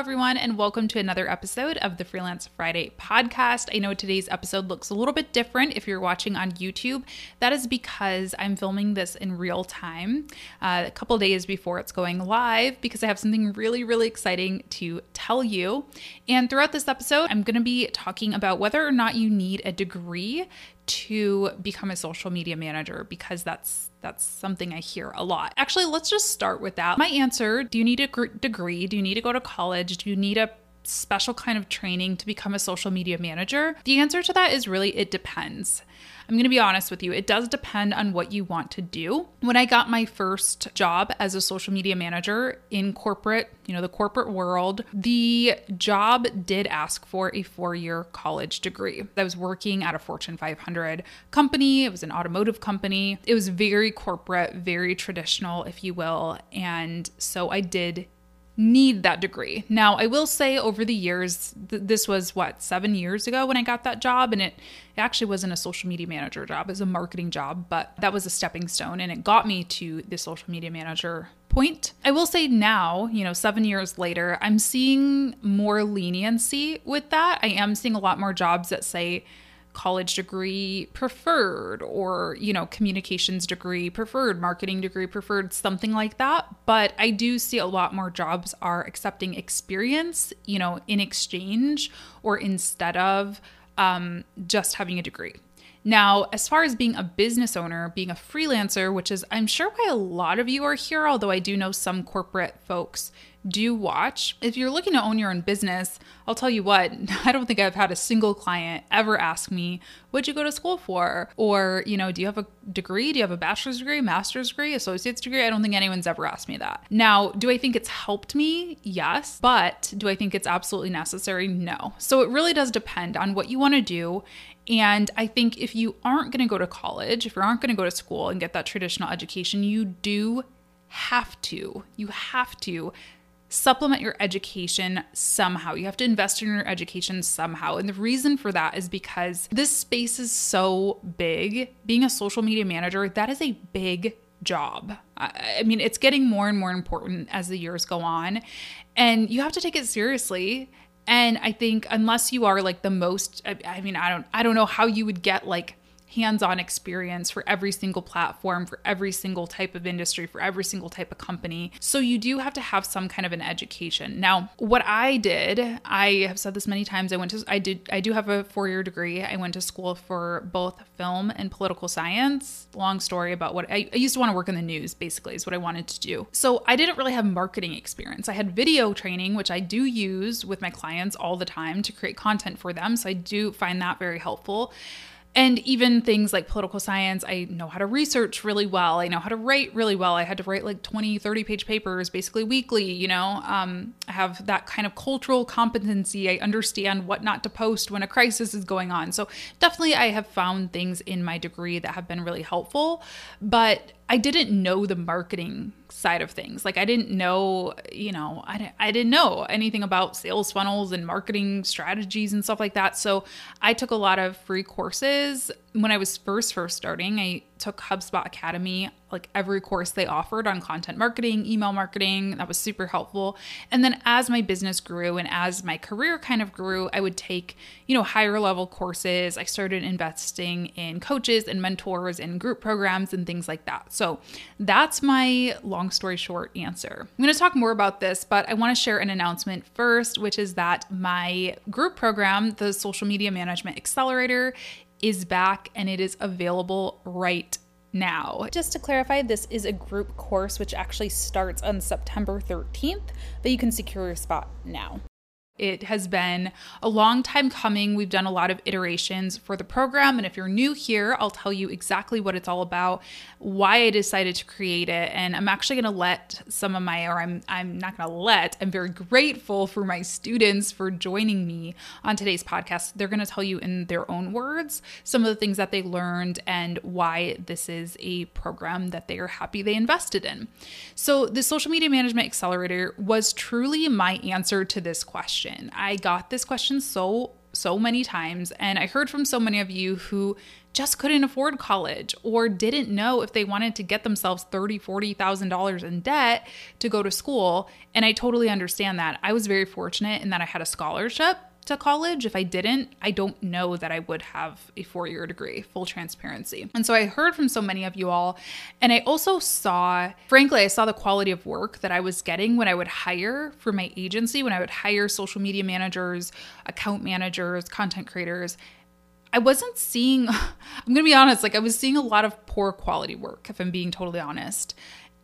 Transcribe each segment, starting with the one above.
everyone, and welcome to another episode of the Freelance Friday podcast. I know today's episode looks a little bit different if you're watching on YouTube. That is because I'm filming this in real time, uh, a couple days before it's going live, because I have something really, really exciting to tell you. And throughout this episode, I'm going to be talking about whether or not you need a degree to become a social media manager because that's that's something I hear a lot. Actually, let's just start with that. My answer, do you need a degree? Do you need to go to college? Do you need a special kind of training to become a social media manager? The answer to that is really it depends. I'm going to be honest with you, it does depend on what you want to do. When I got my first job as a social media manager in corporate, you know, the corporate world, the job did ask for a four year college degree. I was working at a Fortune 500 company, it was an automotive company. It was very corporate, very traditional, if you will. And so I did need that degree. Now, I will say over the years, th- this was what, seven years ago when I got that job, and it, it actually wasn't a social media manager job, it was a marketing job, but that was a stepping stone and it got me to the social media manager point. I will say now, you know, seven years later, I'm seeing more leniency with that. I am seeing a lot more jobs that say, college degree preferred or you know communications degree preferred marketing degree preferred something like that. But i do see a lot more jobs are accepting experience you know in exchange or instead of um, just having a degree. Now, as far as being a business owner, being a freelancer, which is I'm sure why a lot of you are here, although I do know some corporate folks do watch. If you're looking to own your own business, I'll tell you what, I don't think I've had a single client ever ask me, What'd you go to school for? Or, you know, do you have a degree? Do you have a bachelor's degree, master's degree, associate's degree? I don't think anyone's ever asked me that. Now, do I think it's helped me? Yes. But do I think it's absolutely necessary? No. So it really does depend on what you want to do. And I think if you aren't going to go to college, if you aren't going to go to school and get that traditional education, you do have to, you have to supplement your education somehow. You have to invest in your education somehow. And the reason for that is because this space is so big. Being a social media manager, that is a big job. I mean, it's getting more and more important as the years go on. And you have to take it seriously. And I think unless you are like the most I mean, I don't I don't know how you would get like hands-on experience for every single platform, for every single type of industry, for every single type of company. So you do have to have some kind of an education. Now, what I did, I have said this many times, I went to I did I do have a 4-year degree. I went to school for both film and political science. Long story about what I, I used to want to work in the news basically is what I wanted to do. So I didn't really have marketing experience. I had video training, which I do use with my clients all the time to create content for them. So I do find that very helpful. And even things like political science, I know how to research really well. I know how to write really well. I had to write like 20, 30 page papers basically weekly, you know. Um, I have that kind of cultural competency. I understand what not to post when a crisis is going on. So definitely, I have found things in my degree that have been really helpful. But I didn't know the marketing side of things. Like I didn't know, you know, I I didn't know anything about sales funnels and marketing strategies and stuff like that. So I took a lot of free courses when I was first first starting. I took HubSpot Academy like every course they offered on content marketing, email marketing. That was super helpful. And then as my business grew and as my career kind of grew, I would take, you know, higher level courses. I started investing in coaches and mentors and group programs and things like that. So that's my long story short answer. I'm going to talk more about this, but I want to share an announcement first, which is that my group program, the Social Media Management Accelerator, is back and it is available right now. Just to clarify, this is a group course which actually starts on September 13th, but you can secure your spot now. It has been a long time coming. We've done a lot of iterations for the program. And if you're new here, I'll tell you exactly what it's all about, why I decided to create it. And I'm actually going to let some of my, or I'm, I'm not going to let, I'm very grateful for my students for joining me on today's podcast. They're going to tell you in their own words some of the things that they learned and why this is a program that they are happy they invested in. So, the Social Media Management Accelerator was truly my answer to this question question. I got this question so so many times and I heard from so many of you who just couldn't afford college or didn't know if they wanted to get themselves thirty, forty thousand dollars in debt to go to school. And I totally understand that. I was very fortunate in that I had a scholarship to college. If I didn't, I don't know that I would have a four year degree, full transparency. And so I heard from so many of you all. And I also saw, frankly, I saw the quality of work that I was getting when I would hire for my agency, when I would hire social media managers, account managers, content creators. I wasn't seeing, I'm to be honest, like I was seeing a lot of poor quality work, if I'm being totally honest.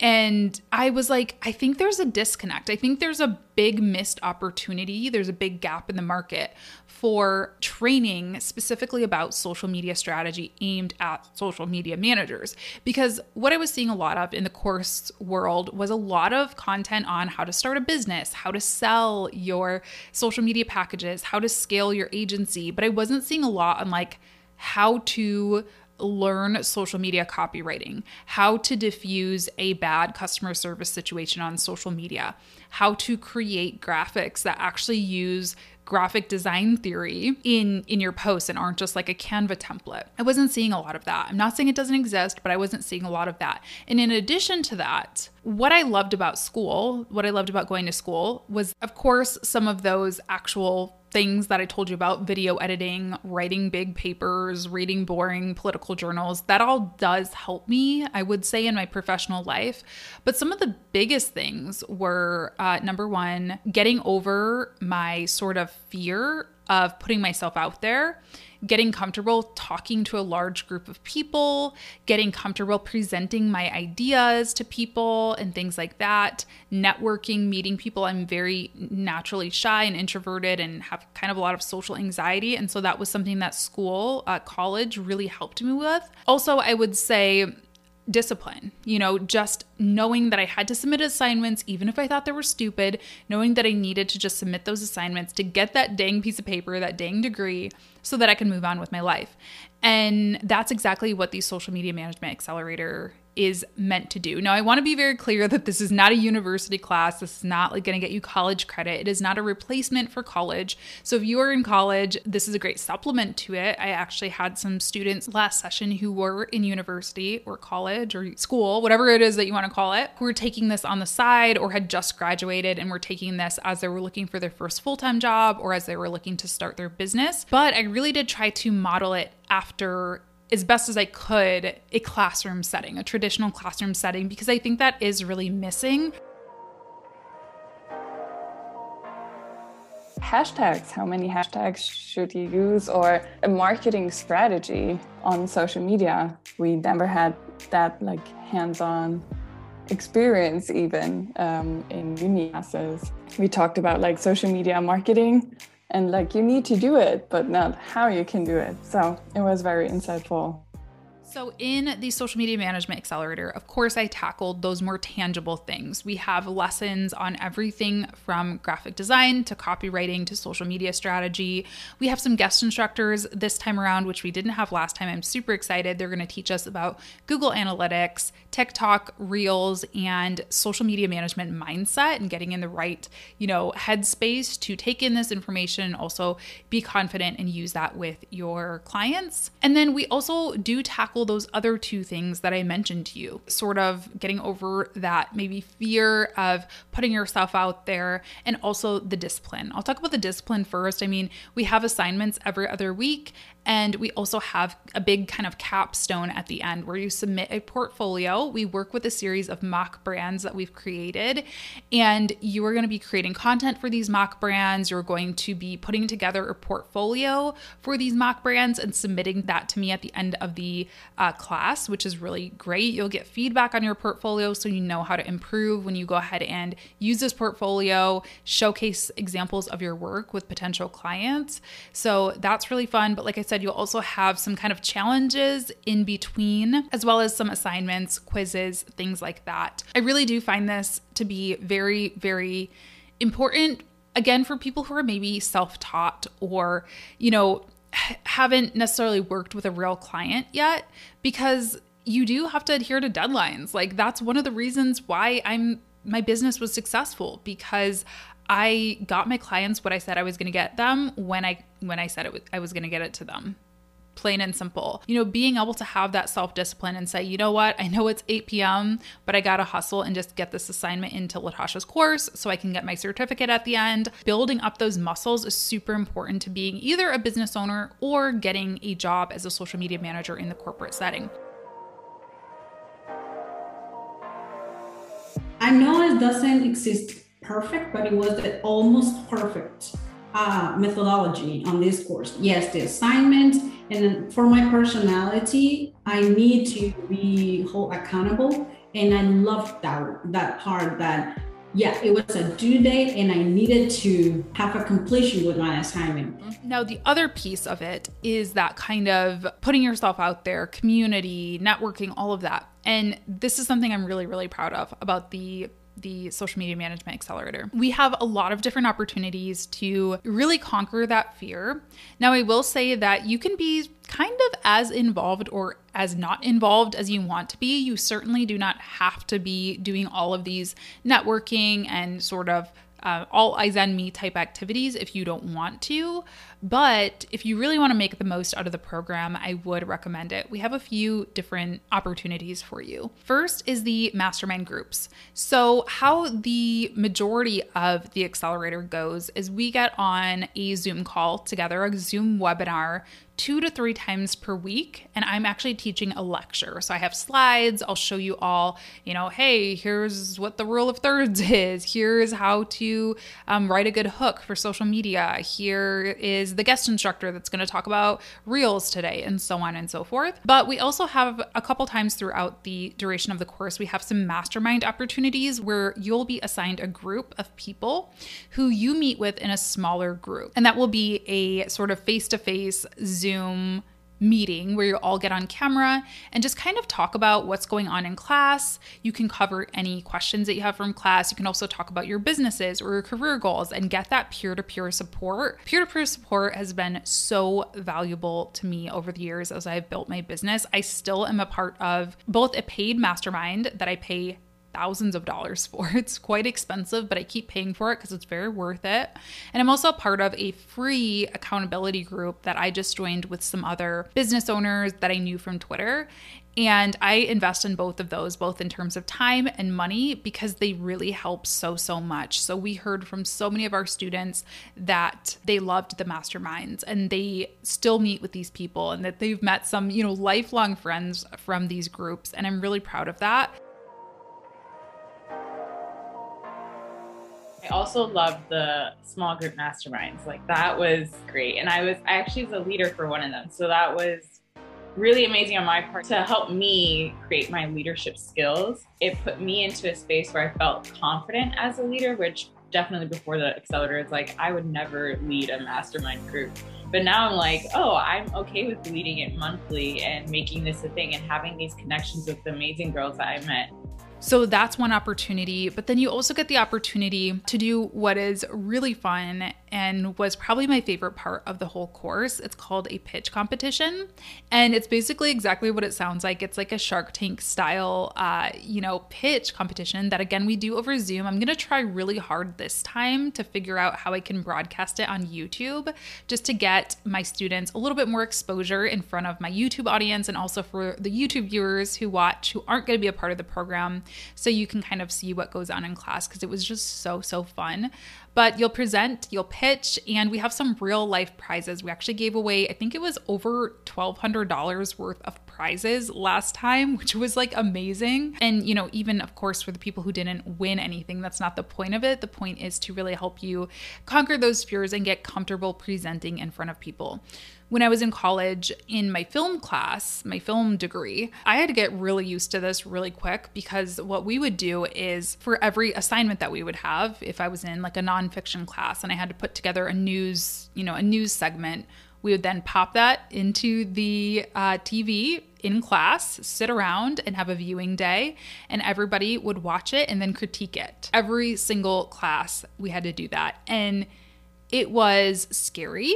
And I was like, I think there's a disconnect. I think there's a big missed opportunity. There's a big gap in the market for training specifically about social media strategy aimed at social media managers. Because what I was seeing a lot of in the course world was a lot of content on how to start a business, how to sell your social media packages, how to scale your agency. But I wasn't seeing a lot on like how to learn social media copywriting, how to diffuse a bad customer service situation on social media, how to create graphics that actually use graphic design theory in in your posts and aren't just like a Canva template. I wasn't seeing a lot of that. I'm not saying it doesn't exist, but I wasn't seeing a lot of that. And in addition to that, what I loved about school, what I loved about going to school was of course some of those actual things that I told you about video editing, writing big papers, reading boring political journals that all does help me, I would say, in my professional life. But some of the biggest things were uh, number one, getting over my sort of fear of putting myself out there getting comfortable talking to a large group of people, getting comfortable presenting my ideas to people and things like that, networking, meeting people. I'm very naturally shy and introverted and have kind of a lot of social anxiety. And so that was something that school, uh, college really helped me with. Also, I would say, discipline, you know, just knowing that I had to submit assignments, even if I thought they were stupid, knowing that I needed to just submit those assignments to get that dang piece of paper, that dang degree, so that I can move on with my life. And that's exactly what the social media management accelerator is meant to do. Now, I want to be very clear that this is not a university class. This is not like going to get you college credit. It is not a replacement for college. So if you are in college, this is a great supplement to it. I actually had some students last session who were in university or college or school, whatever it is that you want to call it, who were taking this on the side or had just graduated and were taking this as they were looking for their first full-time job or as they were looking to start their business. But I really did try to model it after as best as I could a classroom setting, a traditional classroom setting, because I think that is really missing. Hashtags, how many hashtags should you use, or a marketing strategy on social media? We never had that like hands on experience even um, in uni classes. We talked about like social media marketing and like you need to do it, but not how you can do it. So it was very insightful. So, in the social media management accelerator, of course, I tackled those more tangible things. We have lessons on everything from graphic design to copywriting to social media strategy. We have some guest instructors this time around, which we didn't have last time. I'm super excited. They're going to teach us about Google Analytics, TikTok, Reels, and social media management mindset and getting in the right, you know, headspace to take in this information and also be confident and use that with your clients. And then we also do tackle those other two things that I mentioned to you, sort of getting over that maybe fear of putting yourself out there and also the discipline. I'll talk about the discipline first. I mean, we have assignments every other week, and we also have a big kind of capstone at the end where you submit a portfolio. We work with a series of mock brands that we've created, and you are going to be creating content for these mock brands. You're going to be putting together a portfolio for these mock brands and submitting that to me at the end of the uh, class, which is really great. You'll get feedback on your portfolio so you know how to improve when you go ahead and use this portfolio, showcase examples of your work with potential clients. So that's really fun. But like I said, you'll also have some kind of challenges in between, as well as some assignments, quizzes, things like that. I really do find this to be very, very important. Again, for people who are maybe self taught or, you know, haven't necessarily worked with a real client yet, because you do have to adhere to deadlines. Like, that's one of the reasons why I'm my business was successful because I got my clients what I said I was going to get them when I when I said it was, I was going to get it to them. Plain and simple. You know, being able to have that self discipline and say, you know what, I know it's 8 p.m., but I gotta hustle and just get this assignment into Latasha's course so I can get my certificate at the end. Building up those muscles is super important to being either a business owner or getting a job as a social media manager in the corporate setting. I know it doesn't exist perfect, but it was the almost perfect uh, methodology on this course. Yes, the assignment, and for my personality, I need to be hold accountable, and I love that that part that yeah, it was a due date and I needed to have a completion with my assignment. Mm-hmm. Now, the other piece of it is that kind of putting yourself out there, community, networking, all of that. And this is something I'm really, really proud of about the the social media management accelerator. We have a lot of different opportunities to really conquer that fear. Now, I will say that you can be kind of as involved or as not involved as you want to be. You certainly do not have to be doing all of these networking and sort of uh, all eyes on me type activities if you don't want to. But if you really want to make the most out of the program, I would recommend it. We have a few different opportunities for you. First is the mastermind groups. So, how the majority of the accelerator goes is we get on a Zoom call together, a Zoom webinar two to three times per week and i'm actually teaching a lecture so i have slides i'll show you all you know hey here's what the rule of thirds is here's how to um, write a good hook for social media here is the guest instructor that's going to talk about reels today and so on and so forth. But we also have a couple times throughout the duration of the course we have some mastermind opportunities where you'll be assigned a group of people who you meet with in a smaller group. And that will be a sort of face-to-face Zoom meeting where you all get on camera and just kind of talk about what's going on in class. You can cover any questions that you have from class. You can also talk about your businesses or your career goals and get that peer to peer support. Peer to peer support has been so valuable to me over the years as I've built my business. I still am a part of both a paid mastermind that I pay thousands of dollars for. It's quite expensive, but I keep paying for it because it's very worth it. And I'm also a part of a free accountability group that I just joined with some other business owners that I knew from Twitter. And I invest in both of those, both in terms of time and money, because they really help so, so much. So, we heard from so many of our students that they loved the masterminds and they still meet with these people and that they've met some, you know, lifelong friends from these groups. And I'm really proud of that. I also love the small group masterminds. Like that was great. And I was I actually was a leader for one of them. So that was really amazing on my part to help me create my leadership skills. It put me into a space where I felt confident as a leader, which definitely before the accelerator it's like I would never lead a mastermind group. But now I'm like, oh, I'm okay with leading it monthly and making this a thing and having these connections with the amazing girls that I met so that's one opportunity. But then you also get the opportunity to do what is really fun and was probably my favorite part of the whole course. It's called a pitch competition. And it's basically exactly what it sounds like. It's like a Shark Tank style, uh, you know, pitch competition that again we do over Zoom. I'm to try really hard this time to figure out how I can broadcast it on YouTube just to get my students a little bit more exposure in front of my YouTube audience and also for the YouTube viewers who watch who aren't to be a part of the program so you can kind of see what goes on in class because it was just so, so fun. But you'll present, you'll pitch, and we have some real life prizes. We actually gave away, I think it was over $1,200 worth of prizes last time, which was like amazing. And, you know, even of course for the people who didn't win anything, that's not the point of it. The point is to really help you conquer those fears and get comfortable presenting in front of people when I was in college in my film class, my film degree, I had to get really used to this really quick because what we would do is for every assignment that we would have, if I was in like a nonfiction class and I had to put together a news, you know, a news segment, we would then pop that into the uh, TV in class, sit around and have a viewing day, and everybody would watch it and then critique it. Every single class, we had to do that. And it was scary,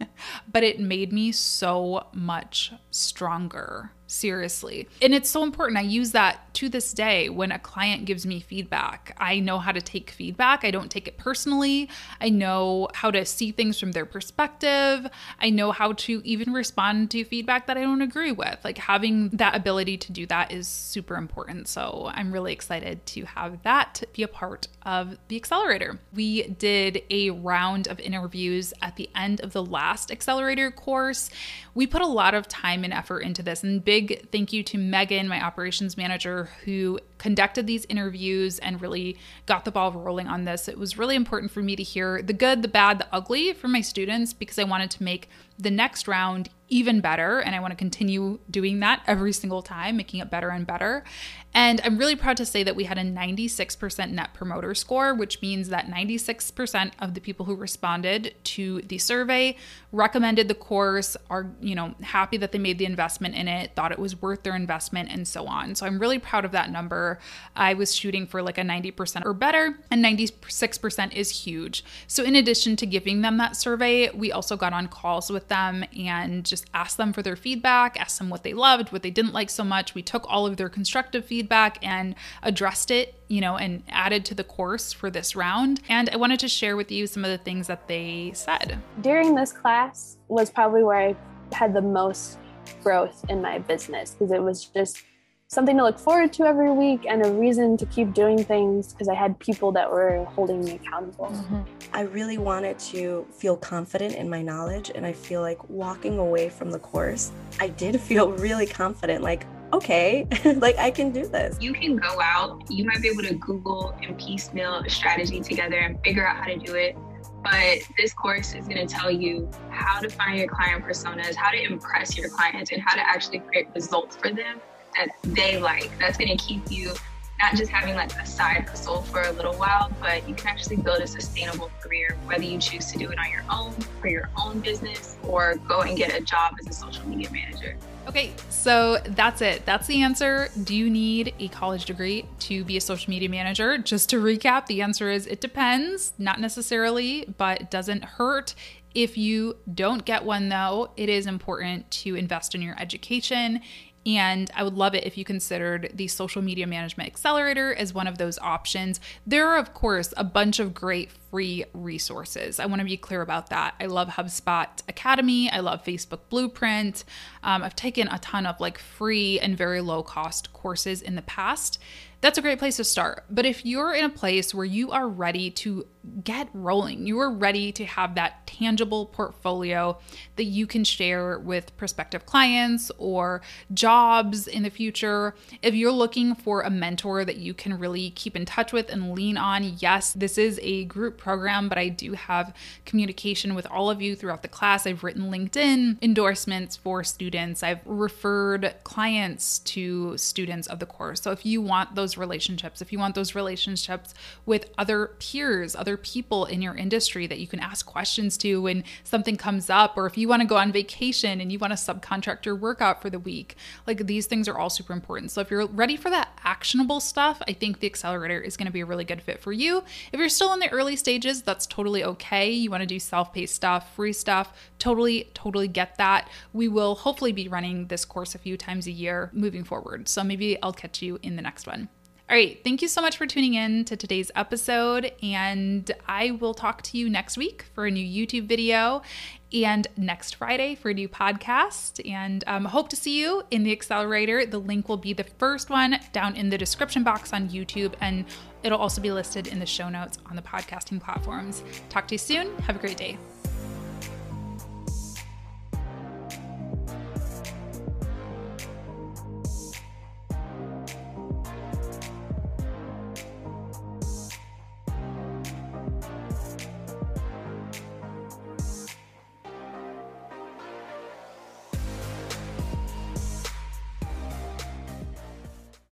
but it made me so much stronger seriously. And it's so important. I use that to this day when a client gives me feedback. I know how to take feedback. I don't take it personally. I know how to see things from their perspective. I know how to even respond to feedback that I don't agree with. Like having that ability to do that is super important. So I'm really excited to have that be a part of the accelerator. We did a round of interviews at the end of the last accelerator course. We put a lot of time and effort into this, and big thank you to Megan, my operations manager, who conducted these interviews and really got the ball rolling on this. It was really important for me to hear the good, the bad, the ugly from my students because I wanted to make the next round even better. And I want to continue doing that every single time, making it better and better. And I'm really proud to say that we had a 96% net promoter score, which means that 96% of the people who responded to the survey recommended the course, are, you know, happy that they made the investment in it, thought it was worth their investment, and so on. So I'm really proud of that number. I was shooting for like a 90% or better, and 96% is huge. So in addition to giving them that survey, we also got on calls with them and just asked them for their feedback, asked them what they loved, what they didn't like so much. We took all of their constructive feedback and addressed it, you know, and added to the course for this round. And I wanted to share with you some of the things that they said. During this class was probably where I had the most growth in my business because it was just something to look forward to every week and a reason to keep doing things because I had people that were holding me accountable. Mm-hmm. I really wanted to feel confident in my knowledge, and I feel like walking away from the course, I did feel really confident like, okay, like I can do this. You can go out, you might be able to Google and piecemeal a strategy together and figure out how to do it. But this course is going to tell you how to find your client personas, how to impress your clients, and how to actually create results for them that they like. That's going to keep you not just having like a side hustle for a little while, but you can actually build a sustainable career, whether you choose to do it on your own for your own business or go and get a job as a social media manager. Okay, so that's it. That's the answer. Do you need a college degree to be a social media manager? Just to recap, the answer is it depends, not necessarily, but doesn't hurt. If you don't get one, though, it is important to invest in your education and I would love it if you considered the Social Media Management Accelerator as one of those options. There are, of course, a bunch of great free resources. I want to be clear about that. I love HubSpot Academy. I love Facebook Blueprint. Um, I've taken a ton of like free and very low cost courses in the past that's a great place to start. But if you're in a place where you are ready to get rolling, you are ready to have that tangible portfolio that you can share with prospective clients or jobs in the future, if you're looking for a mentor that you can really keep in touch with and lean on, yes, this is a group program, but I do have communication with all of you throughout the class. I've written LinkedIn endorsements for students, I've referred clients to students of the course. So if you want those relationships, if you want those relationships with other peers, other people in your industry that you can ask questions to when something comes up, or if you want to go on vacation and you want to subcontract your workout for the week, like these things are all super important. So if you're ready for that actionable stuff, I think the accelerator is going to be a really good fit for you. If you're still in the early stages, that's totally okay. You want to do self paced stuff, free stuff, totally, totally get that. We will hopefully be running this course a few times a year moving forward. So maybe I'll catch you in the next one. All right. Thank you so much for tuning in to today's episode. And I will talk to you next week for a new YouTube video and next Friday for a new podcast. And um, hope to see you in the accelerator. The link will be the first one down in the description box on YouTube. And it'll also be listed in the show notes on the podcasting platforms. Talk to you soon. Have a great day.